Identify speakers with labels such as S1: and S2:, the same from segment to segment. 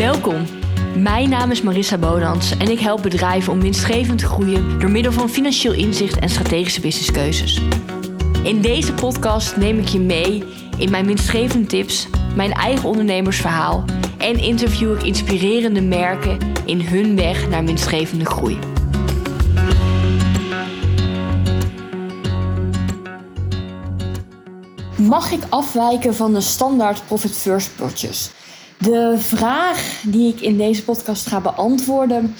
S1: Welkom. Mijn naam is Marissa Bonans en ik help bedrijven om winstgevend te groeien door middel van financieel inzicht en strategische businesskeuzes. In deze podcast neem ik je mee in mijn winstgevende tips, mijn eigen ondernemersverhaal en interview ik inspirerende merken in hun weg naar winstgevende groei. Mag ik afwijken van de standaard Profit First potjes? De vraag die ik in deze podcast ga beantwoorden,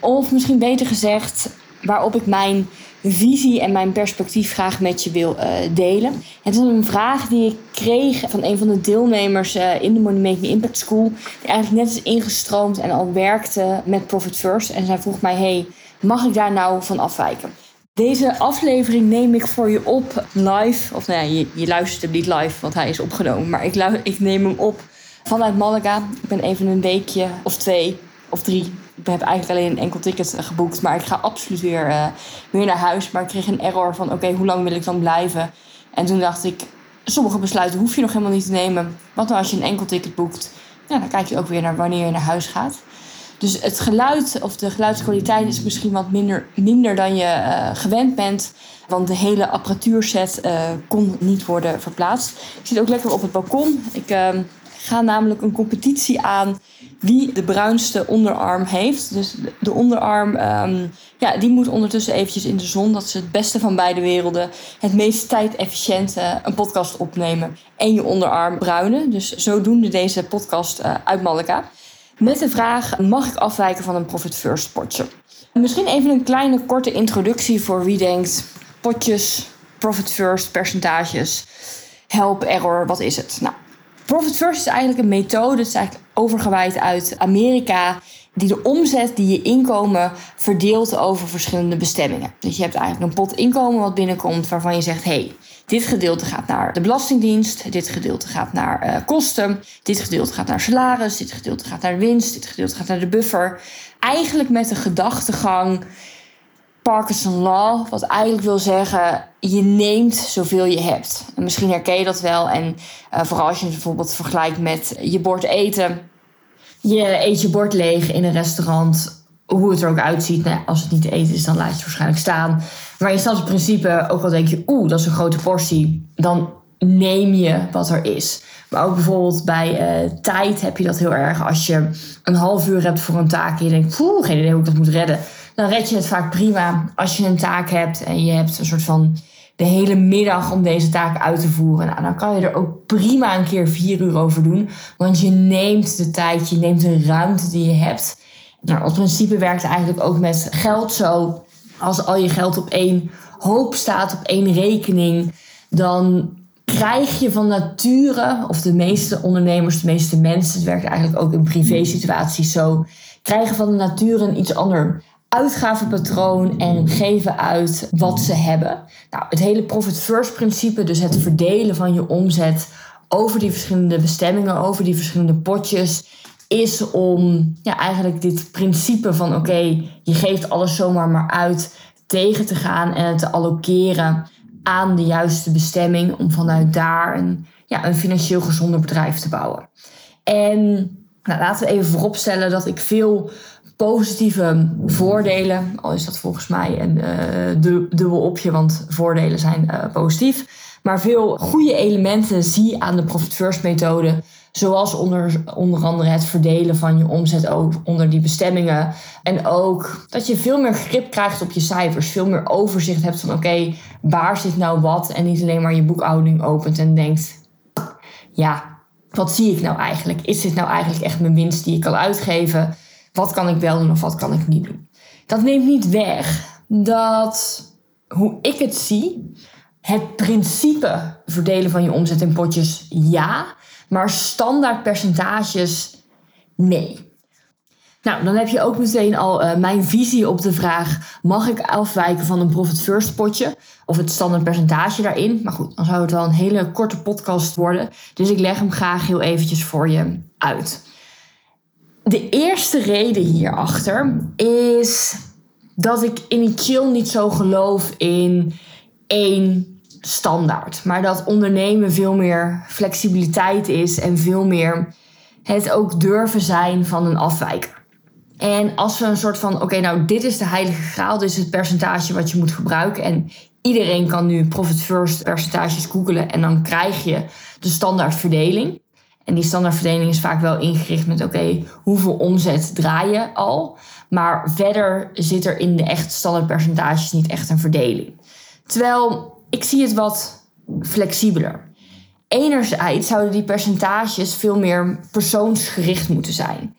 S1: of misschien beter gezegd, waarop ik mijn visie en mijn perspectief graag met je wil uh, delen. Het is een vraag die ik kreeg van een van de deelnemers uh, in de Making Impact School, die eigenlijk net is ingestroomd en al werkte met Profit First. En zij vroeg mij: hey, mag ik daar nou van afwijken? Deze aflevering neem ik voor je op live. Of nou ja, je, je luistert hem niet live, want hij is opgenomen. Maar ik, ik neem hem op vanuit Malaga. Ik ben even een weekje of twee of drie. Ik heb eigenlijk alleen een enkel ticket geboekt. Maar ik ga absoluut weer, uh, weer naar huis. Maar ik kreeg een error van oké, hoe lang wil ik dan blijven? En toen dacht ik, sommige besluiten hoef je nog helemaal niet te nemen. Want nou als je een enkel ticket boekt, ja, dan kijk je ook weer naar wanneer je naar huis gaat. Dus het geluid of de geluidskwaliteit is misschien wat minder, minder dan je uh, gewend bent. Want de hele apparatuurset uh, kon niet worden verplaatst. Ik zit ook lekker op het balkon. Ik uh, ga namelijk een competitie aan wie de bruinste onderarm heeft. Dus de onderarm, um, ja, die moet ondertussen eventjes in de zon. Dat is het beste van beide werelden. Het meest tijdefficiënte een podcast opnemen en je onderarm bruinen. Dus zodoende deze podcast uh, uit Malaga. Met de vraag: mag ik afwijken van een Profit First potje? Misschien even een kleine korte introductie voor wie denkt: potjes, Profit First, percentages, help, error, wat is het? Nou, Profit First is eigenlijk een methode, het is eigenlijk overgewaaid uit Amerika, die de omzet die je inkomen verdeelt over verschillende bestemmingen. Dus je hebt eigenlijk een pot inkomen wat binnenkomt waarvan je zegt: hey, dit gedeelte gaat naar de Belastingdienst, dit gedeelte gaat naar uh, kosten, dit gedeelte gaat naar salaris, dit gedeelte gaat naar winst, dit gedeelte gaat naar de buffer. Eigenlijk met de gedachtegang Parkinson Law, wat eigenlijk wil zeggen, je neemt zoveel je hebt. En misschien herken je dat wel. En uh, vooral als je het bijvoorbeeld vergelijkt met je bord eten. Je eet je bord leeg in een restaurant hoe het er ook uitziet. Nou, als het niet te eten is, dan laat je het waarschijnlijk staan. Maar in het principe, ook al denk je, oeh, dat is een grote portie, dan neem je wat er is. Maar ook bijvoorbeeld bij uh, tijd heb je dat heel erg. Als je een half uur hebt voor een taak en je denkt, poeh, geen idee hoe ik dat moet redden. Dan red je het vaak prima als je een taak hebt en je hebt een soort van de hele middag om deze taak uit te voeren. Nou, dan kan je er ook prima een keer vier uur over doen. Want je neemt de tijd, je neemt de ruimte die je hebt. Nou, principe werkt eigenlijk ook met geld zo. Als al je geld op één hoop staat, op één rekening, dan krijg je van nature, of de meeste ondernemers, de meeste mensen, het werkt eigenlijk ook in privé situaties zo, krijgen van de nature een iets ander uitgavenpatroon en geven uit wat ze hebben. Nou, het hele profit first principe, dus het verdelen van je omzet over die verschillende bestemmingen, over die verschillende potjes, is om ja, eigenlijk dit principe van oké, je geeft alles zomaar maar uit tegen te gaan en het te allokeren aan de juiste bestemming om vanuit daar een, ja, een financieel gezonder bedrijf te bouwen. En nou, laten we even vooropstellen dat ik veel positieve voordelen, al is dat volgens mij een uh, dubbel opje, want voordelen zijn uh, positief, maar veel goede elementen zie aan de Profit First methode Zoals onder, onder andere het verdelen van je omzet onder die bestemmingen. En ook dat je veel meer grip krijgt op je cijfers. Veel meer overzicht hebt van oké, waar zit nou wat? En niet alleen maar je boekhouding opent en denkt, ja, wat zie ik nou eigenlijk? Is dit nou eigenlijk echt mijn winst die ik kan uitgeven? Wat kan ik wel doen of wat kan ik niet doen? Dat neemt niet weg dat hoe ik het zie, het principe verdelen van je omzet in potjes ja. Maar standaard percentages, nee. Nou, dan heb je ook meteen al uh, mijn visie op de vraag: mag ik afwijken van een profit first potje? Of het standaard percentage daarin? Maar goed, dan zou het wel een hele korte podcast worden. Dus ik leg hem graag heel eventjes voor je uit. De eerste reden hierachter is dat ik initieel niet zo geloof in één standaard. Maar dat ondernemen veel meer flexibiliteit is en veel meer het ook durven zijn van een afwijker. En als we een soort van, oké, nou, dit is de heilige graal, dit is het percentage wat je moet gebruiken. En iedereen kan nu profit first percentages googelen en dan krijg je de standaardverdeling. En die standaardverdeling is vaak wel ingericht met, oké, hoeveel omzet draai je al? Maar verder zit er in de echt standaardpercentages niet echt een verdeling. Terwijl ik zie het wat flexibeler. Enerzijds zouden die percentages veel meer persoonsgericht moeten zijn.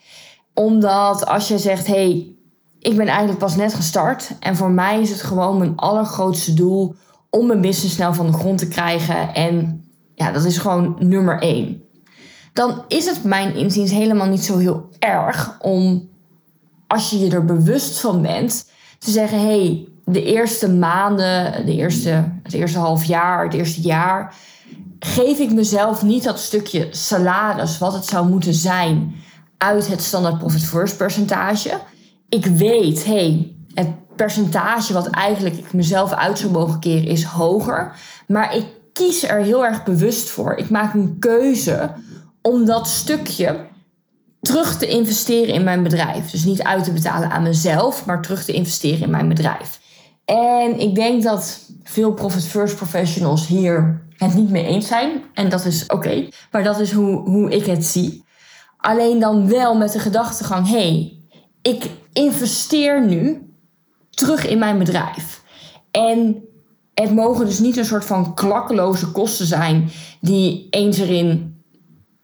S1: Omdat als je zegt, hey, ik ben eigenlijk pas net gestart en voor mij is het gewoon mijn allergrootste doel om mijn business snel van de grond te krijgen en ja, dat is gewoon nummer één. Dan is het mijn inziens helemaal niet zo heel erg om, als je je er bewust van bent, te zeggen: hé, hey, de eerste maanden, de eerste, het eerste half jaar, het eerste jaar, geef ik mezelf niet dat stukje salaris wat het zou moeten zijn uit het standaard profit first percentage. Ik weet, hé, hey, het percentage wat eigenlijk ik mezelf uit zou mogen keren is hoger, maar ik kies er heel erg bewust voor. Ik maak een keuze om dat stukje terug te investeren in mijn bedrijf. Dus niet uit te betalen aan mezelf, maar terug te investeren in mijn bedrijf. En ik denk dat veel Profit First professionals hier het niet mee eens zijn. En dat is oké. Maar dat is hoe, hoe ik het zie. Alleen dan wel met de gedachtegang: hé, hey, ik investeer nu terug in mijn bedrijf. En het mogen dus niet een soort van klakkeloze kosten zijn die eens erin,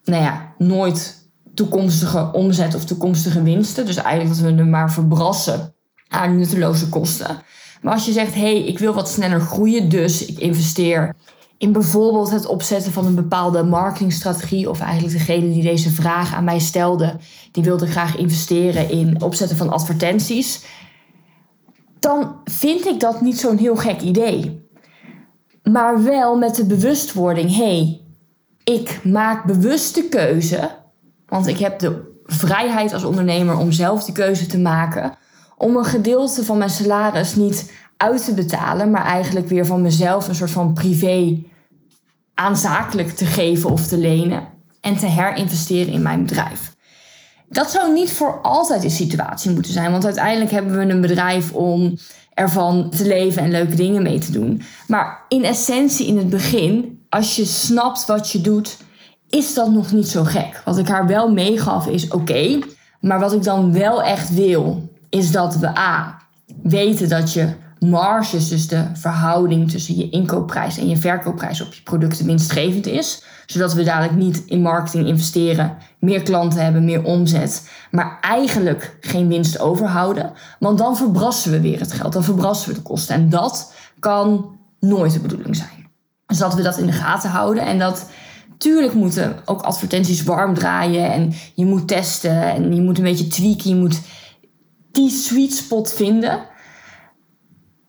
S1: nou ja, nooit toekomstige omzet of toekomstige winsten. Dus eigenlijk dat we hem maar verbrassen aan nutteloze kosten. Maar als je zegt, hé, hey, ik wil wat sneller groeien, dus ik investeer in bijvoorbeeld het opzetten van een bepaalde marketingstrategie, of eigenlijk degene die deze vraag aan mij stelde, die wilde graag investeren in opzetten van advertenties, dan vind ik dat niet zo'n heel gek idee. Maar wel met de bewustwording, hé, hey, ik maak bewust de keuze, want ik heb de vrijheid als ondernemer om zelf die keuze te maken om een gedeelte van mijn salaris niet uit te betalen, maar eigenlijk weer van mezelf een soort van privé aanzakelijk te geven of te lenen en te herinvesteren in mijn bedrijf. Dat zou niet voor altijd de situatie moeten zijn, want uiteindelijk hebben we een bedrijf om ervan te leven en leuke dingen mee te doen. Maar in essentie, in het begin, als je snapt wat je doet, is dat nog niet zo gek. Wat ik haar wel meegaf is oké, maar wat ik dan wel echt wil, is dat we A. weten dat je marges, dus de verhouding tussen je inkoopprijs en je verkoopprijs op je producten winstgevend is. Zodat we dadelijk niet in marketing investeren, meer klanten hebben, meer omzet, maar eigenlijk geen winst overhouden. Want dan verbrassen we weer het geld, dan verbrassen we de kosten. En dat kan nooit de bedoeling zijn. Dus dat we dat in de gaten houden en dat Tuurlijk moeten ook advertenties warm draaien en je moet testen en je moet een beetje tweaken. Je moet die sweet spot vinden.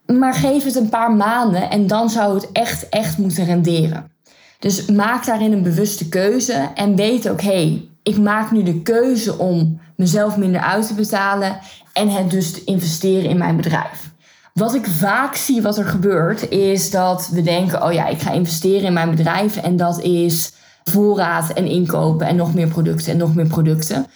S1: Maar geef het een paar maanden en dan zou het echt, echt moeten renderen. Dus maak daarin een bewuste keuze en weet ook, hé, hey, ik maak nu de keuze om mezelf minder uit te betalen en het dus te investeren in mijn bedrijf. Wat ik vaak zie wat er gebeurt, is dat we denken: oh ja, ik ga investeren in mijn bedrijf en dat is voorraad en inkopen en nog meer producten en nog meer producten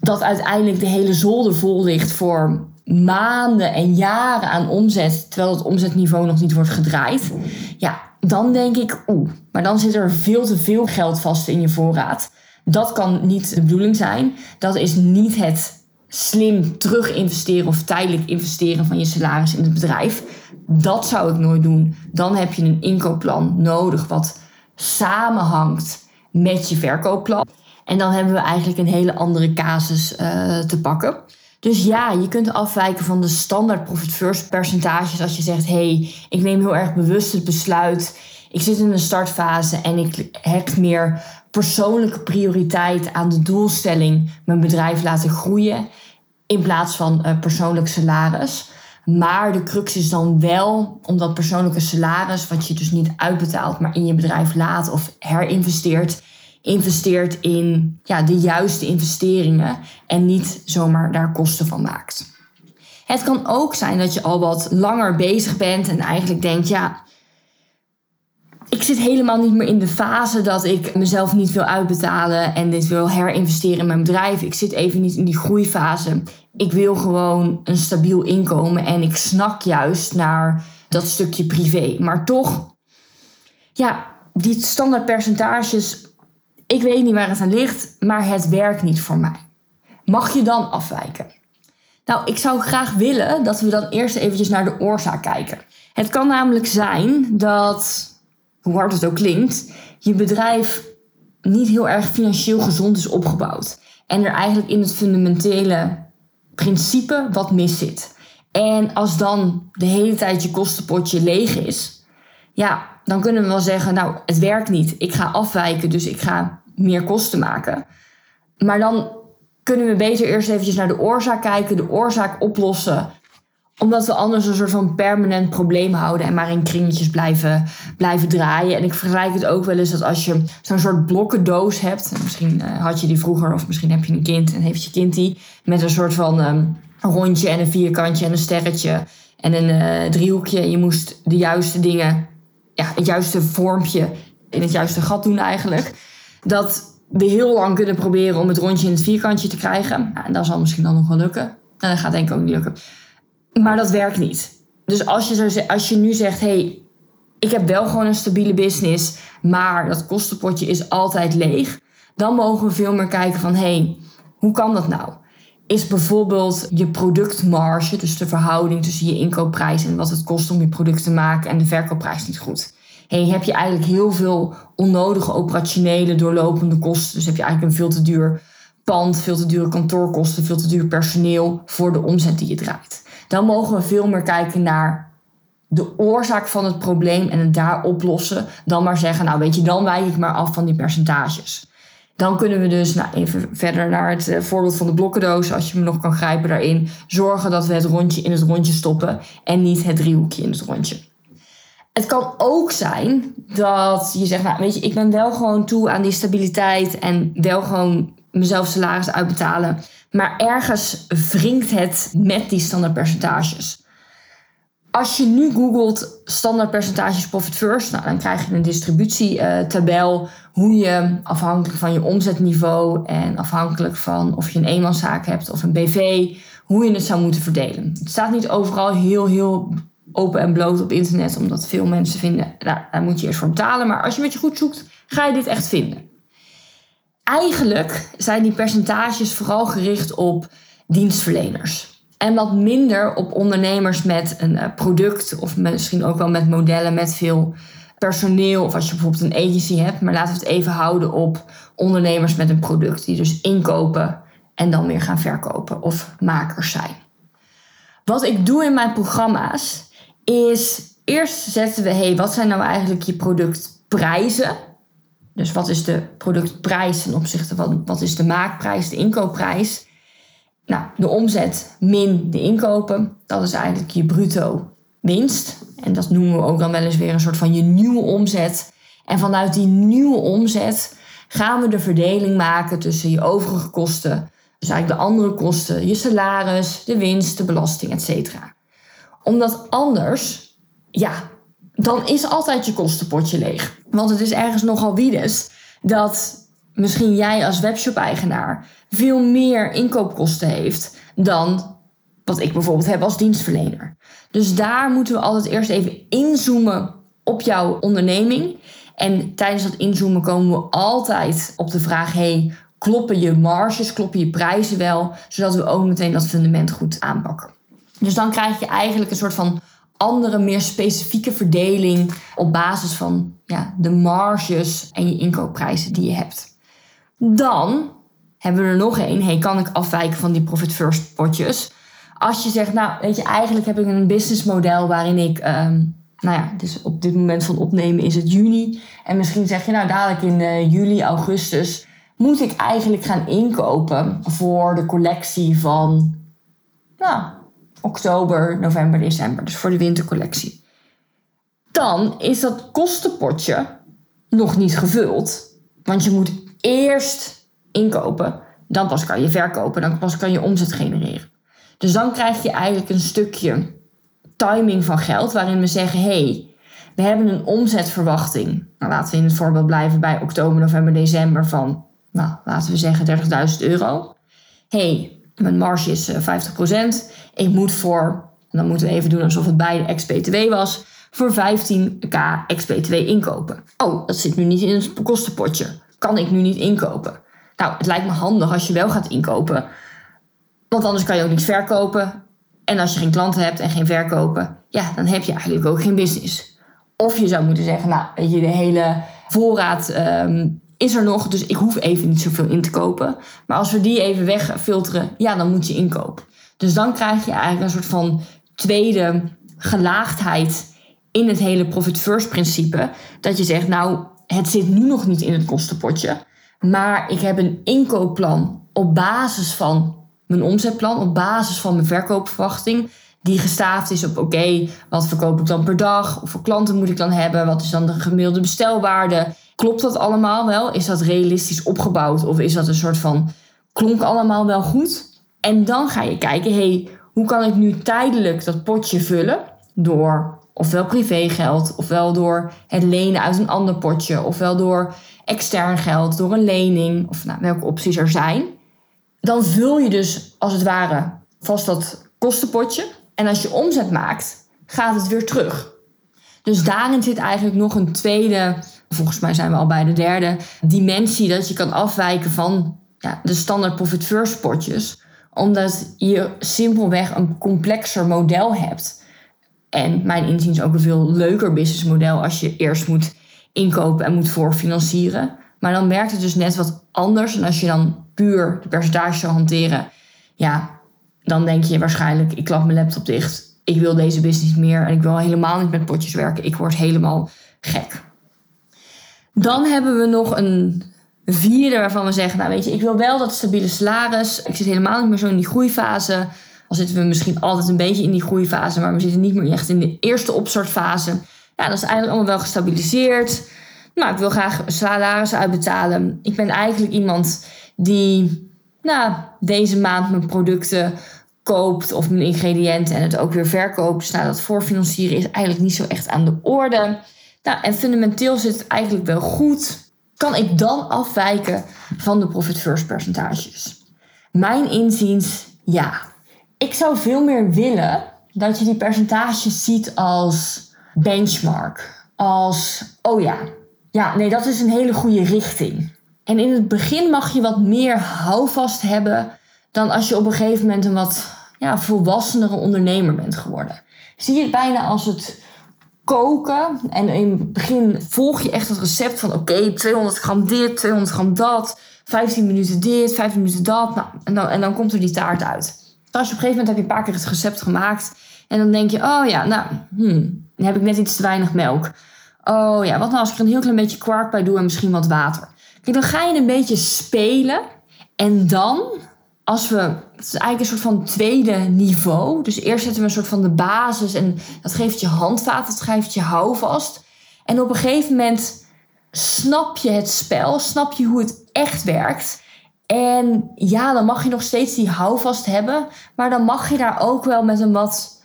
S1: dat uiteindelijk de hele zolder vol ligt voor maanden en jaren aan omzet, terwijl het omzetniveau nog niet wordt gedraaid, ja, dan denk ik, oeh, maar dan zit er veel te veel geld vast in je voorraad. Dat kan niet de bedoeling zijn. Dat is niet het slim terug investeren of tijdelijk investeren van je salaris in het bedrijf. Dat zou ik nooit doen. Dan heb je een inkoopplan nodig wat samenhangt met je verkoopplan. En dan hebben we eigenlijk een hele andere casus uh, te pakken. Dus ja, je kunt afwijken van de standaard profit first als je zegt: hey, ik neem heel erg bewust het besluit. Ik zit in een startfase en ik heb meer persoonlijke prioriteit aan de doelstelling mijn bedrijf laten groeien in plaats van uh, persoonlijk salaris. Maar de crux is dan wel om dat persoonlijke salaris, wat je dus niet uitbetaalt, maar in je bedrijf laat of herinvesteert, investeert in ja, de juiste investeringen en niet zomaar daar kosten van maakt. Het kan ook zijn dat je al wat langer bezig bent en eigenlijk denkt, ja, ik zit helemaal niet meer in de fase dat ik mezelf niet wil uitbetalen en dit wil herinvesteren in mijn bedrijf. Ik zit even niet in die groeifase. Ik wil gewoon een stabiel inkomen en ik snak juist naar dat stukje privé. Maar toch, ja, die standaard percentages, ik weet niet waar het aan ligt, maar het werkt niet voor mij. Mag je dan afwijken? Nou, ik zou graag willen dat we dan eerst eventjes naar de oorzaak kijken. Het kan namelijk zijn dat, hoe hard het ook klinkt, je bedrijf niet heel erg financieel gezond is opgebouwd. En er eigenlijk in het fundamentele principe wat mis zit. En als dan de hele tijd je kostenpotje leeg is, ja, dan kunnen we wel zeggen, nou, het werkt niet. Ik ga afwijken, dus ik ga meer kosten maken. Maar dan kunnen we beter eerst eventjes naar de oorzaak kijken, de oorzaak oplossen. Omdat we anders een soort van permanent probleem houden en maar in kringetjes blijven, blijven draaien. En ik vergelijk het ook wel eens dat als je zo'n soort blokkendoos hebt. Misschien uh, had je die vroeger, of misschien heb je een kind en heeft je kind die. Met een soort van um, rondje en een vierkantje en een sterretje en een uh, driehoekje. Je moest de juiste dingen, ja, het juiste vormpje in het juiste gat doen eigenlijk. Dat we heel lang kunnen proberen om het rondje in het vierkantje te krijgen. Nou, en dat zal misschien dan nog wel lukken. En dat gaat denk ik ook niet lukken. Maar dat werkt niet. Dus als je, zo, als je nu zegt, hey, ik heb wel gewoon een stabiele business, maar dat kostenpotje is altijd leeg. Dan mogen we veel meer kijken van, hey, hoe kan dat nou? Is bijvoorbeeld je productmarge, dus de verhouding tussen je inkoopprijs en wat het kost om je product te maken en de verkoopprijs niet goed? hey, heb je eigenlijk heel veel onnodige operationele doorlopende kosten. Dus heb je eigenlijk een veel te duur pand, veel te dure kantoorkosten, veel te duur personeel voor de omzet die je draait. Dan mogen we veel meer kijken naar de oorzaak van het probleem en het daar oplossen. Dan maar zeggen, nou weet je, dan wijk ik maar af van die percentages. Dan kunnen we dus nou, even verder naar het eh, voorbeeld van de blokkendoos, als je me nog kan grijpen daarin. Zorgen dat we het rondje in het rondje stoppen en niet het driehoekje in het rondje. Het kan ook zijn dat je zegt, nou weet je, ik ben wel gewoon toe aan die stabiliteit en wel gewoon mezelf salaris uitbetalen. Maar ergens wringt het met die standaardpercentages. Als je nu googelt standaard percentages profit first, nou, dan krijg je een distributietabel hoe je afhankelijk van je omzetniveau en afhankelijk van of je een eenmanszaak hebt of een BV, hoe je het zou moeten verdelen. Het staat niet overal heel, heel open en bloot op internet, omdat veel mensen vinden, nou, daar moet je eerst voor betalen. Maar als je met je goed zoekt, ga je dit echt vinden. Eigenlijk zijn die percentages vooral gericht op dienstverleners. En wat minder op ondernemers met een eh, product of misschien ook wel met modellen met veel personeel. Of als je bijvoorbeeld een agency hebt. Maar laten we het even houden op ondernemers met een product. Die dus inkopen en dan weer gaan verkopen of makers zijn. Wat ik doe in mijn programma's is eerst zetten we, hey, wat zijn nou eigenlijk je productprijzen? Dus wat is de productprijs ten opzichte van wat is de maakprijs, de inkoopprijs? Nou, de omzet min de inkopen, dat is eigenlijk je bruto winst. En dat noemen we ook dan wel eens weer een soort van je nieuwe omzet. En vanuit die nieuwe omzet gaan we de verdeling maken tussen je overige kosten, dus eigenlijk de andere kosten, je salaris, de winst, de belasting, etc omdat anders, ja, dan is altijd je kostenpotje leeg. Want het is ergens nogal wiedes dat misschien jij als webshop-eigenaar veel meer inkoopkosten heeft dan wat ik bijvoorbeeld heb als dienstverlener. Dus daar moeten we altijd eerst even inzoomen op jouw onderneming. En tijdens dat inzoomen komen we altijd op de vraag: hey, kloppen je marges, kloppen je prijzen wel, zodat we ook meteen dat fundament goed aanpakken. Dus dan krijg je eigenlijk een soort van andere, meer specifieke verdeling op basis van ja, de marges en je inkoopprijzen die je hebt. Dan hebben we er nog één. Hey, kan ik afwijken van die profit first potjes? Als je zegt, nou weet je, eigenlijk heb ik een businessmodel waarin ik, um, nou ja, dus op dit moment van opnemen is het juni. En misschien zeg je, nou dadelijk in uh, juli, augustus moet ik eigenlijk gaan inkopen voor de collectie van, nou, oktober, november, december. Dus voor de wintercollectie. Dan is dat kostenpotje nog niet gevuld. Want je moet eerst inkopen. Dan pas kan je verkopen. Dan pas kan je omzet genereren. Dus dan krijg je eigenlijk een stukje timing van geld. Waarin we zeggen, hey, we hebben een omzetverwachting. Nou, laten we in het voorbeeld blijven bij oktober, november, december van, nou, laten we zeggen 30.000 euro. hey, mijn marge is 50%. Eh, Ik moet voor, dan moeten we even doen alsof het bij ex-BTW was, voor 15k ex-BTW inkopen. Oh, dat zit nu niet in het kostenpotje. Kan ik nu niet inkopen? Nou, het lijkt me handig als je wel gaat inkopen. Want anders kan je ook niets verkopen. En als je geen klanten hebt en geen verkopen, ja, dan heb je eigenlijk ook geen business. Of je zou moeten zeggen, nou, je, de hele voorraad ehm, is er nog, dus ik hoef even niet zoveel in te kopen. Maar als we die even wegfilteren, ja, dan moet je inkopen. Dus dan krijg je eigenlijk een soort van tweede gelaagdheid in het hele profit first principe. Dat je zegt, nou, het zit nu nog niet in het kostenpotje. Maar ik heb een inkoopplan op basis van mijn omzetplan, op basis van mijn verkoopverwachting. Die gestaafd is op oké, wat verkoop ik dan per dag? Hoeveel klanten moet ik dan hebben? Wat is dan de gemiddelde bestelwaarde? Klopt dat allemaal wel? Is dat realistisch opgebouwd? Of is dat een soort van klonk allemaal wel goed? En dan ga je kijken, hey, hoe kan ik nu tijdelijk dat potje vullen? Door ofwel privégeld, ofwel door het lenen uit een ander potje, ofwel door extern geld, door een lening, of nou, welke opties er zijn. Dan vul je dus als het ware vast dat kostenpotje. En als je omzet maakt, gaat het weer terug. Dus daarin zit eigenlijk nog een tweede, volgens mij zijn we al bij de derde, dimensie dat je kan afwijken van ja, de standaard profit first potjes. Omdat je simpelweg een complexer model hebt. En mijn inziens ook een veel leuker businessmodel als je eerst moet inkopen en moet voorfinancieren. Maar dan werkt het dus net wat anders. En als je dan puur de percentage zou hanteren, ja, dan denk je waarschijnlijk: ik klap mijn laptop dicht. Ik wil deze business niet meer en ik wil helemaal niet met potjes werken. Ik word helemaal gek. Dan hebben we nog een vierde waarvan we zeggen: Nou, weet je, ik wil wel dat stabiele salaris. Ik zit helemaal niet meer zo in die groeifase. Al zitten we misschien altijd een beetje in die groeifase, maar we zitten niet meer echt in de eerste opstartfase. Ja, dat is eigenlijk allemaal wel gestabiliseerd. Nou, ik wil graag salarissen uitbetalen. Ik ben eigenlijk iemand die nou, deze maand mijn producten koopt of mijn ingrediënten en het ook weer verkoopt. Dus nou, dat voorfinancieren is eigenlijk niet zo echt aan de orde. Nou, en fundamenteel zit het eigenlijk wel goed. Kan ik dan afwijken van de profit first percentages? Mijn inziens ja. Ik zou veel meer willen dat je die percentages ziet als benchmark. Als, oh ja, ja, nee, dat is een hele goede richting. En in het begin mag je wat meer houvast hebben dan als je op een gegeven moment een wat ja, volwassenere ondernemer bent geworden. Zie je het bijna als het koken. En in het begin volg je echt het recept van oké, 200 gram dit, 200 gram dat. 15 minuten dit, 15 minuten dat. Nou, en, dan, en dan komt er die taart uit. Als je op een gegeven moment heb je een paar keer het recept gemaakt. En dan denk je, oh ja, nou, hmm, dan heb ik net iets te weinig melk. Oh ja, wat nou als ik er een heel klein beetje kwark bij doe en misschien wat water. Kijk, dan ga je een beetje spelen. En dan, als we, het is eigenlijk een soort van tweede niveau. Dus eerst zetten we een soort van de basis en dat geeft je handvaten, dat geeft je houvast. En op een gegeven moment snap je het spel, snap je hoe het echt werkt. En ja, dan mag je nog steeds die houvast hebben, maar dan mag je daar ook wel met een wat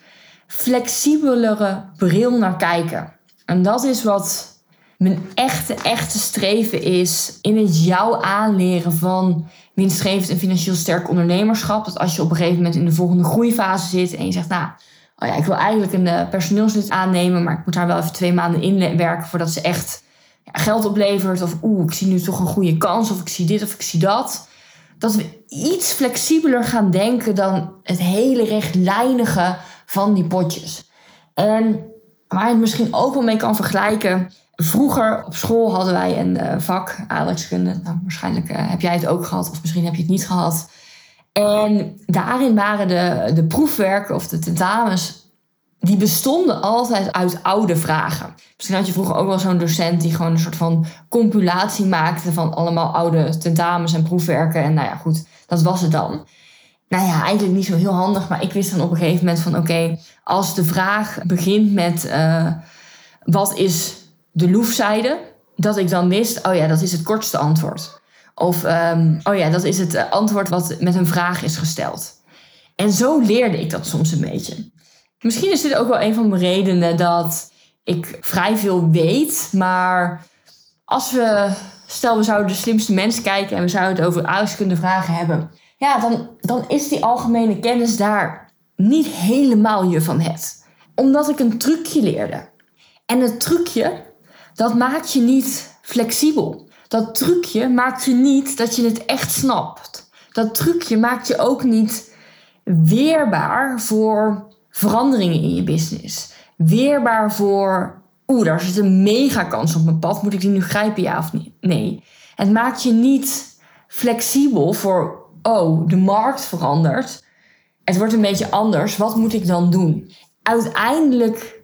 S1: flexibelere bril naar kijken. En dat is wat mijn echte, echte streven is in het jou aanleren van winstgevend en financieel sterk ondernemerschap. Dat als je op een gegeven moment in de volgende groeifase zit en je zegt, nou, oh ja, ik wil eigenlijk een uh, personeelslid aannemen, maar ik moet daar wel even twee maanden in werken voordat ze echt ja, geld oplevert. Of oeh, ik zie nu toch een goede kans, of ik zie dit of ik zie dat. Dat we iets flexibeler gaan denken dan het hele rechtlijnige van die potjes. En waar je het misschien ook wel mee kan vergelijken. Vroeger op school hadden wij een uh, vak, aardrijkskunde. Nou, waarschijnlijk uh, heb jij het ook gehad, of misschien heb je het niet gehad. En daarin waren de, de proefwerken of de tentamens, die bestonden altijd uit oude vragen. Misschien had je vroeger ook wel zo'n docent die gewoon een soort van compilatie maakte van allemaal oude tentamens en proefwerken. En nou ja, goed, dat was het dan nou ja, eigenlijk niet zo heel handig. Maar ik wist dan op een gegeven moment van oké, als de vraag begint met uh, wat is de loefzijde? Dat ik dan wist, oh ja, dat is het kortste antwoord. Of um, oh ja, dat is het eh, antwoord wat met een vraag is gesteld. En zo leerde ik dat soms een beetje. Misschien is dit ook wel een van de redenen dat ik vrij veel weet. Maar als we, stel we zouden de slimste mensen kijken en we zouden het over aardrijkskunde vragen hebben. Ja, dan, dan is die algemene kennis daar niet helemaal je van het. Omdat ik een trucje leerde. En het trucje, dat maakt je niet flexibel. Dat trucje maakt je niet dat je het echt snapt. Dat trucje maakt je ook niet weerbaar voor veranderingen in je business. Weerbaar voor, oeh, daar zit een mega kans op mijn pad. Moet ik die nu grijpen, ja of? Nee. Het maakt je niet flexibel voor, oh, de markt verandert. Het wordt een beetje anders. Wat moet ik dan doen? Uiteindelijk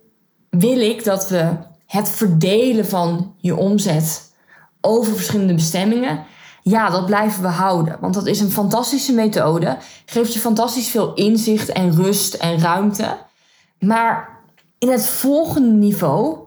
S1: wil ik dat we het verdelen van je omzet over verschillende bestemmingen, ja, dat blijven we houden. Want dat is een fantastische methode. Geeft je fantastisch veel inzicht en rust en ruimte. Maar in het volgende niveau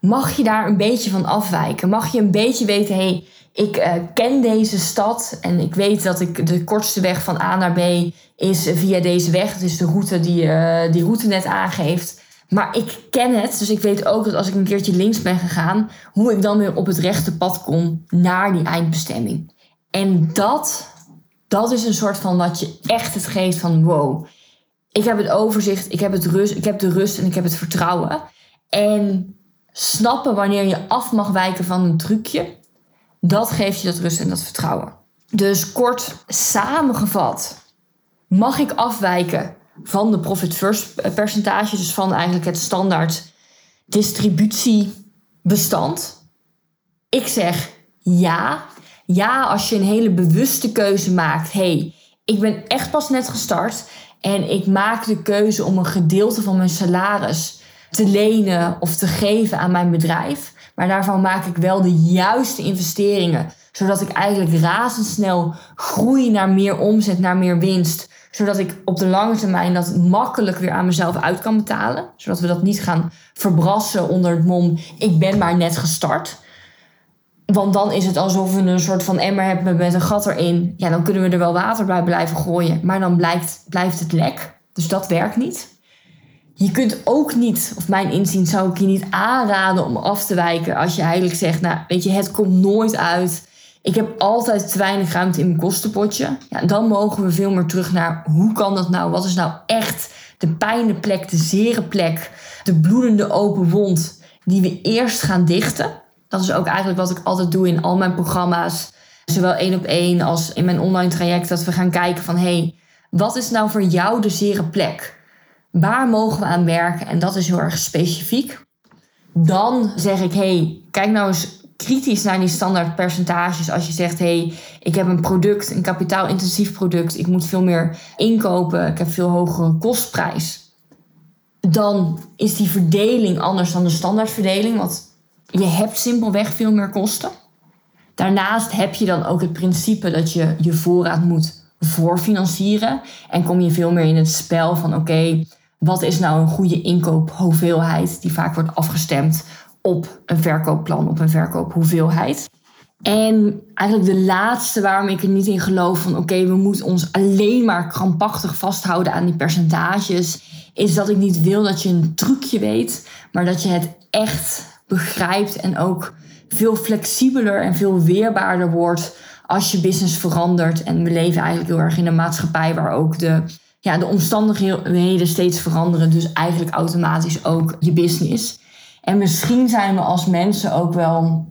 S1: mag je daar een beetje van afwijken. Mag je een beetje weten, hé, hey, ik uh, ken deze stad en ik weet dat ik de kortste weg van A naar B is via deze weg. Het is de route die uh, die route net aangeeft. Maar ik ken het, dus ik weet ook dat als ik een keertje links ben gegaan, hoe ik dan weer op het rechte pad kom naar die eindbestemming. En dat, dat is een soort van wat je echt het geeft van wow. Ik heb het overzicht, ik heb, het rust, ik heb de rust en ik heb het vertrouwen. En snappen wanneer je af mag wijken van een trucje, dat geeft je dat rust en dat vertrouwen. Dus kort samengevat, mag ik afwijken van de profit first percentage, dus van eigenlijk het standaard distributiebestand? Ik zeg ja. Ja, als je een hele bewuste keuze maakt. hey, ik ben echt pas net gestart en ik maak de keuze om een gedeelte van mijn salaris te lenen of te geven aan mijn bedrijf. Maar daarvan maak ik wel de juiste investeringen, zodat ik eigenlijk razendsnel groei naar meer omzet, naar meer winst zodat ik op de lange termijn dat makkelijk weer aan mezelf uit kan betalen. Zodat we dat niet gaan verbrassen onder het mom, ik ben maar net gestart. Want dan is het alsof we een soort van emmer hebben met een gat erin. Ja, dan kunnen we er wel water bij blijven gooien. Maar dan blijft, blijft het lek. Dus dat werkt niet. Je kunt ook niet, of mijn inzien zou ik je niet aanraden om af te wijken. Als je eigenlijk zegt, nou weet je, het komt nooit uit. Ik heb altijd te weinig ruimte in mijn kostenpotje. Ja, dan mogen we veel meer terug naar hoe kan dat nou? Wat is nou echt de pijnenplek, de zere plek, de bloedende open wond die we eerst gaan dichten? Dat is ook eigenlijk wat ik altijd doe in al mijn programma's. Zowel één op één als in mijn online traject. Dat we gaan kijken van hé, hey, wat is nou voor jou de zere plek? Waar mogen we aan werken? En dat is heel erg specifiek. Dan zeg ik, hey, kijk nou eens kritisch naar die standaard percentages. Als je zegt, hé, hey, ik heb een product, een kapitaalintensief product, ik moet veel meer inkopen, ik heb veel hogere kostprijs. Dan is die verdeling anders dan de standaardverdeling, want je hebt simpelweg veel meer kosten. Daarnaast heb je dan ook het principe dat je je voorraad moet voorfinancieren. En kom je veel meer in het spel van oké, wat is nou een goede inkoophoeveelheid die vaak wordt afgestemd op een verkoopplan, op een verkoophoeveelheid. En eigenlijk de laatste waarom ik er niet in geloof van oké, we moeten ons alleen maar krampachtig vasthouden aan die percentages, is dat ik niet wil dat je een trucje weet, maar dat je het echt begrijpt en ook veel flexibeler en veel weerbaarder wordt als je business verandert. En we leven eigenlijk heel erg in een maatschappij waar ook de, ja, de omstandigheden steeds veranderen, dus eigenlijk automatisch ook je business. En misschien zijn we als mensen ook wel,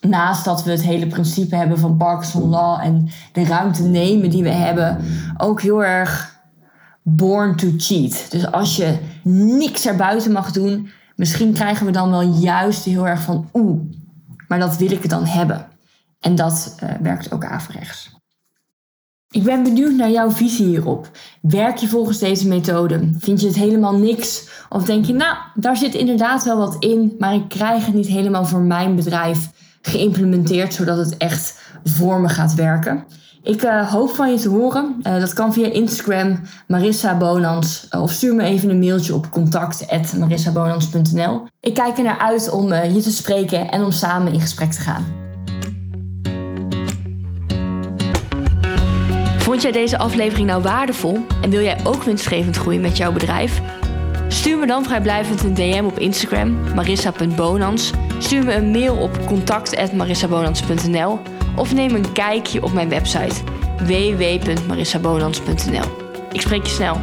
S1: naast dat we het hele principe hebben van Parkinson Law en de ruimte nemen die we hebben, ook heel erg born to cheat. Dus als je niks erbuiten mag doen, misschien krijgen we dan wel juist heel erg van oeh, maar dat wil ik dan hebben. En dat uh, werkt ook averechts. Ik ben benieuwd naar jouw visie hierop. Werk je volgens deze methode? Vind je het helemaal niks? Of denk je, nou, daar zit inderdaad wel wat in, maar ik krijg het niet helemaal voor mijn bedrijf geïmplementeerd, zodat het echt voor me gaat werken? Ik uh, hoop van je te horen. Uh, dat kan via Instagram, Marissa Bonans. Uh, of stuur me even een mailtje op contact.marissabonans.nl. Ik kijk er naar uit om je te spreken en om samen in gesprek te gaan. Vond jij deze aflevering nou waardevol en wil jij ook winstgevend groeien met jouw bedrijf? Stuur me dan vrijblijvend een DM op Instagram, marissa.bonans. Stuur me een mail op contact.marissabonans.nl of neem een kijkje op mijn website www.marissabonans.nl. Ik spreek je snel.